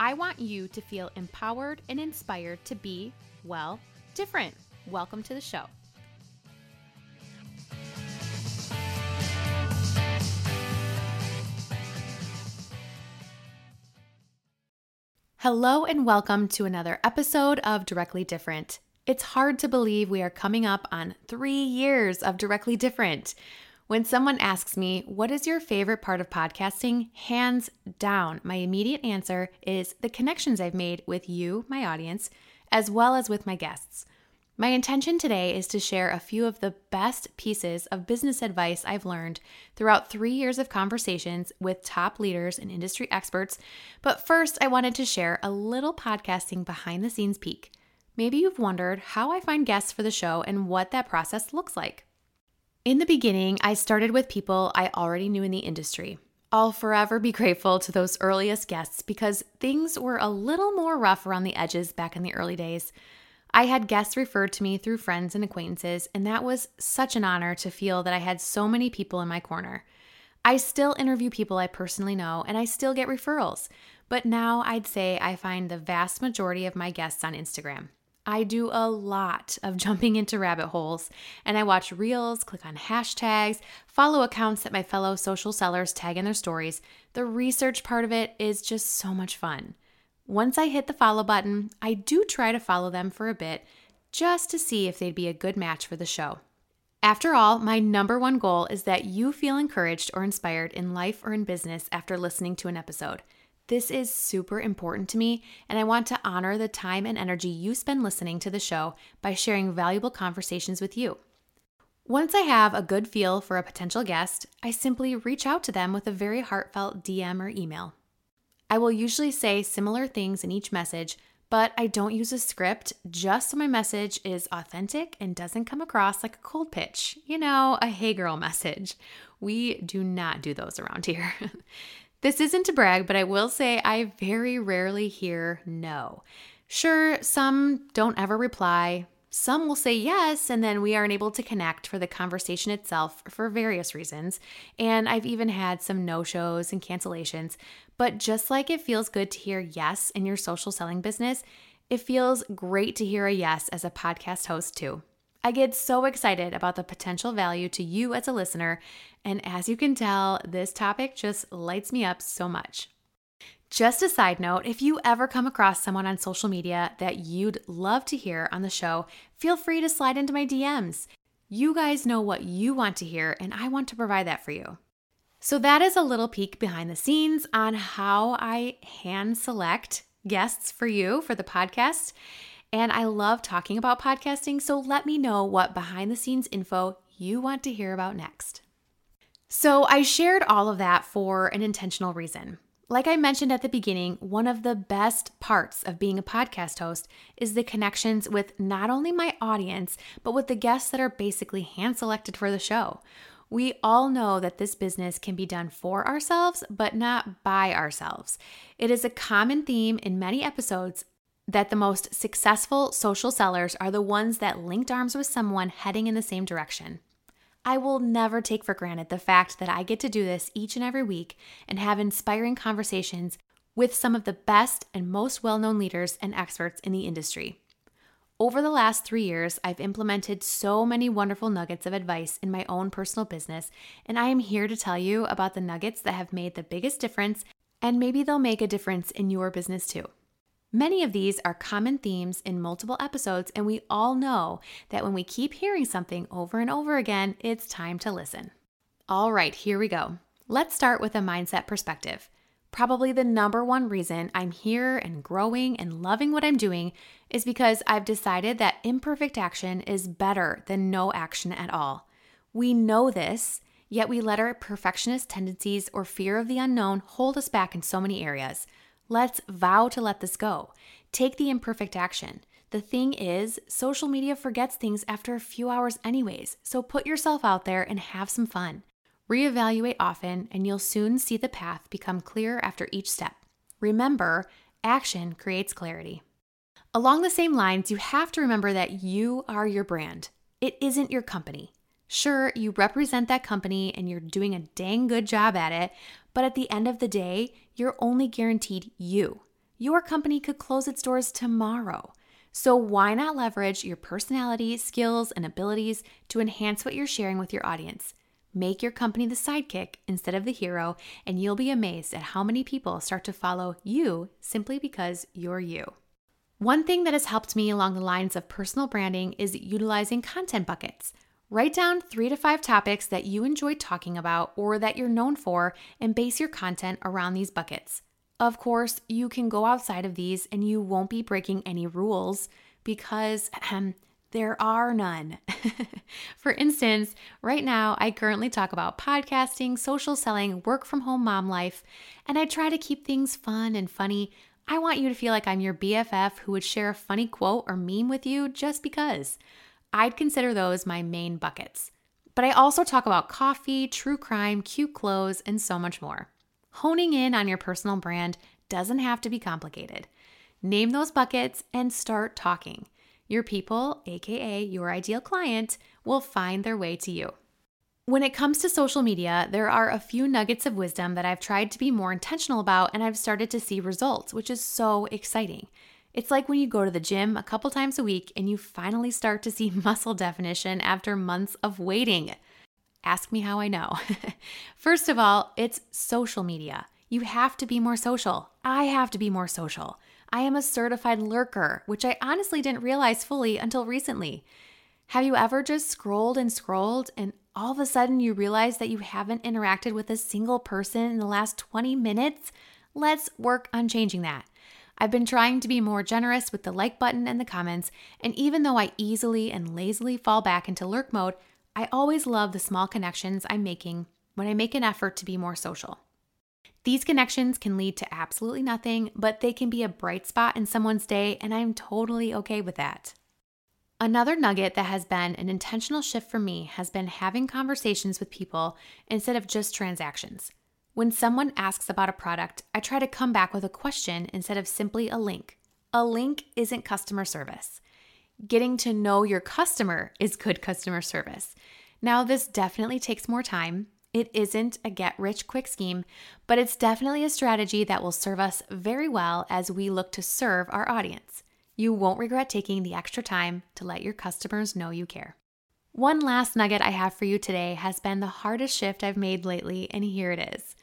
I want you to feel empowered and inspired to be, well, different. Welcome to the show. Hello, and welcome to another episode of Directly Different. It's hard to believe we are coming up on three years of Directly Different. When someone asks me, What is your favorite part of podcasting? Hands down, my immediate answer is the connections I've made with you, my audience, as well as with my guests. My intention today is to share a few of the best pieces of business advice I've learned throughout three years of conversations with top leaders and industry experts. But first, I wanted to share a little podcasting behind the scenes peek. Maybe you've wondered how I find guests for the show and what that process looks like. In the beginning, I started with people I already knew in the industry. I'll forever be grateful to those earliest guests because things were a little more rough around the edges back in the early days. I had guests referred to me through friends and acquaintances, and that was such an honor to feel that I had so many people in my corner. I still interview people I personally know, and I still get referrals, but now I'd say I find the vast majority of my guests on Instagram. I do a lot of jumping into rabbit holes and I watch reels, click on hashtags, follow accounts that my fellow social sellers tag in their stories. The research part of it is just so much fun. Once I hit the follow button, I do try to follow them for a bit just to see if they'd be a good match for the show. After all, my number one goal is that you feel encouraged or inspired in life or in business after listening to an episode. This is super important to me, and I want to honor the time and energy you spend listening to the show by sharing valuable conversations with you. Once I have a good feel for a potential guest, I simply reach out to them with a very heartfelt DM or email. I will usually say similar things in each message, but I don't use a script just so my message is authentic and doesn't come across like a cold pitch. You know, a hey girl message. We do not do those around here. This isn't to brag, but I will say I very rarely hear no. Sure, some don't ever reply. Some will say yes, and then we aren't able to connect for the conversation itself for various reasons. And I've even had some no shows and cancellations. But just like it feels good to hear yes in your social selling business, it feels great to hear a yes as a podcast host too. I get so excited about the potential value to you as a listener, and as you can tell, this topic just lights me up so much. Just a side note if you ever come across someone on social media that you'd love to hear on the show, feel free to slide into my DMs. You guys know what you want to hear, and I want to provide that for you. So, that is a little peek behind the scenes on how I hand select guests for you for the podcast. And I love talking about podcasting, so let me know what behind the scenes info you want to hear about next. So, I shared all of that for an intentional reason. Like I mentioned at the beginning, one of the best parts of being a podcast host is the connections with not only my audience, but with the guests that are basically hand selected for the show. We all know that this business can be done for ourselves, but not by ourselves. It is a common theme in many episodes that the most successful social sellers are the ones that linked arms with someone heading in the same direction. I will never take for granted the fact that I get to do this each and every week and have inspiring conversations with some of the best and most well known leaders and experts in the industry. Over the last three years, I've implemented so many wonderful nuggets of advice in my own personal business, and I am here to tell you about the nuggets that have made the biggest difference, and maybe they'll make a difference in your business too. Many of these are common themes in multiple episodes, and we all know that when we keep hearing something over and over again, it's time to listen. All right, here we go. Let's start with a mindset perspective. Probably the number one reason I'm here and growing and loving what I'm doing is because I've decided that imperfect action is better than no action at all. We know this, yet we let our perfectionist tendencies or fear of the unknown hold us back in so many areas Let's vow to let this go. Take the imperfect action. The thing is, social media forgets things after a few hours, anyways, so put yourself out there and have some fun. Reevaluate often, and you'll soon see the path become clear after each step. Remember, action creates clarity. Along the same lines, you have to remember that you are your brand. It isn't your company. Sure, you represent that company and you're doing a dang good job at it, but at the end of the day, you're only guaranteed you. Your company could close its doors tomorrow. So, why not leverage your personality, skills, and abilities to enhance what you're sharing with your audience? Make your company the sidekick instead of the hero, and you'll be amazed at how many people start to follow you simply because you're you. One thing that has helped me along the lines of personal branding is utilizing content buckets. Write down three to five topics that you enjoy talking about or that you're known for and base your content around these buckets. Of course, you can go outside of these and you won't be breaking any rules because ahem, there are none. For instance, right now, I currently talk about podcasting, social selling, work from home mom life, and I try to keep things fun and funny. I want you to feel like I'm your BFF who would share a funny quote or meme with you just because. I'd consider those my main buckets. But I also talk about coffee, true crime, cute clothes, and so much more. Honing in on your personal brand doesn't have to be complicated. Name those buckets and start talking. Your people, aka your ideal client, will find their way to you. When it comes to social media, there are a few nuggets of wisdom that I've tried to be more intentional about and I've started to see results, which is so exciting. It's like when you go to the gym a couple times a week and you finally start to see muscle definition after months of waiting. Ask me how I know. First of all, it's social media. You have to be more social. I have to be more social. I am a certified lurker, which I honestly didn't realize fully until recently. Have you ever just scrolled and scrolled and all of a sudden you realize that you haven't interacted with a single person in the last 20 minutes? Let's work on changing that. I've been trying to be more generous with the like button and the comments, and even though I easily and lazily fall back into lurk mode, I always love the small connections I'm making when I make an effort to be more social. These connections can lead to absolutely nothing, but they can be a bright spot in someone's day, and I'm totally okay with that. Another nugget that has been an intentional shift for me has been having conversations with people instead of just transactions. When someone asks about a product, I try to come back with a question instead of simply a link. A link isn't customer service. Getting to know your customer is good customer service. Now, this definitely takes more time. It isn't a get rich quick scheme, but it's definitely a strategy that will serve us very well as we look to serve our audience. You won't regret taking the extra time to let your customers know you care. One last nugget I have for you today has been the hardest shift I've made lately, and here it is.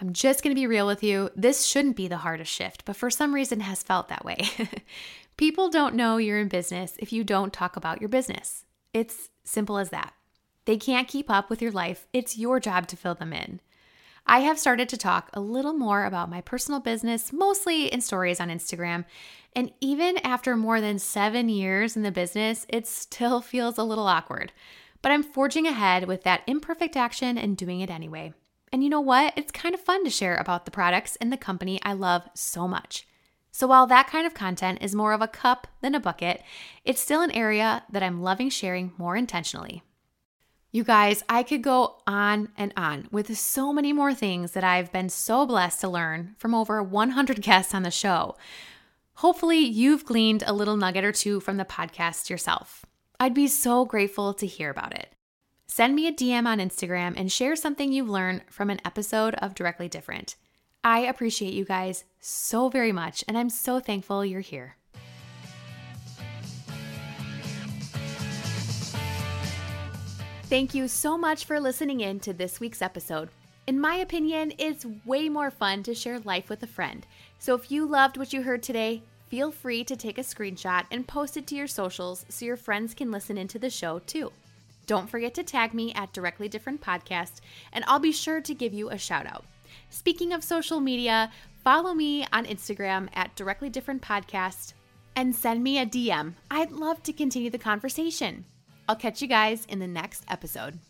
I'm just gonna be real with you. This shouldn't be the hardest shift, but for some reason has felt that way. People don't know you're in business if you don't talk about your business. It's simple as that. They can't keep up with your life, it's your job to fill them in. I have started to talk a little more about my personal business, mostly in stories on Instagram. And even after more than seven years in the business, it still feels a little awkward. But I'm forging ahead with that imperfect action and doing it anyway. And you know what? It's kind of fun to share about the products and the company I love so much. So while that kind of content is more of a cup than a bucket, it's still an area that I'm loving sharing more intentionally. You guys, I could go on and on with so many more things that I've been so blessed to learn from over 100 guests on the show. Hopefully, you've gleaned a little nugget or two from the podcast yourself. I'd be so grateful to hear about it. Send me a DM on Instagram and share something you've learned from an episode of Directly Different. I appreciate you guys so very much, and I'm so thankful you're here. Thank you so much for listening in to this week's episode. In my opinion, it's way more fun to share life with a friend. So if you loved what you heard today, feel free to take a screenshot and post it to your socials so your friends can listen into the show too. Don't forget to tag me at Directly Different Podcast, and I'll be sure to give you a shout out. Speaking of social media, follow me on Instagram at Directly Different Podcast and send me a DM. I'd love to continue the conversation. I'll catch you guys in the next episode.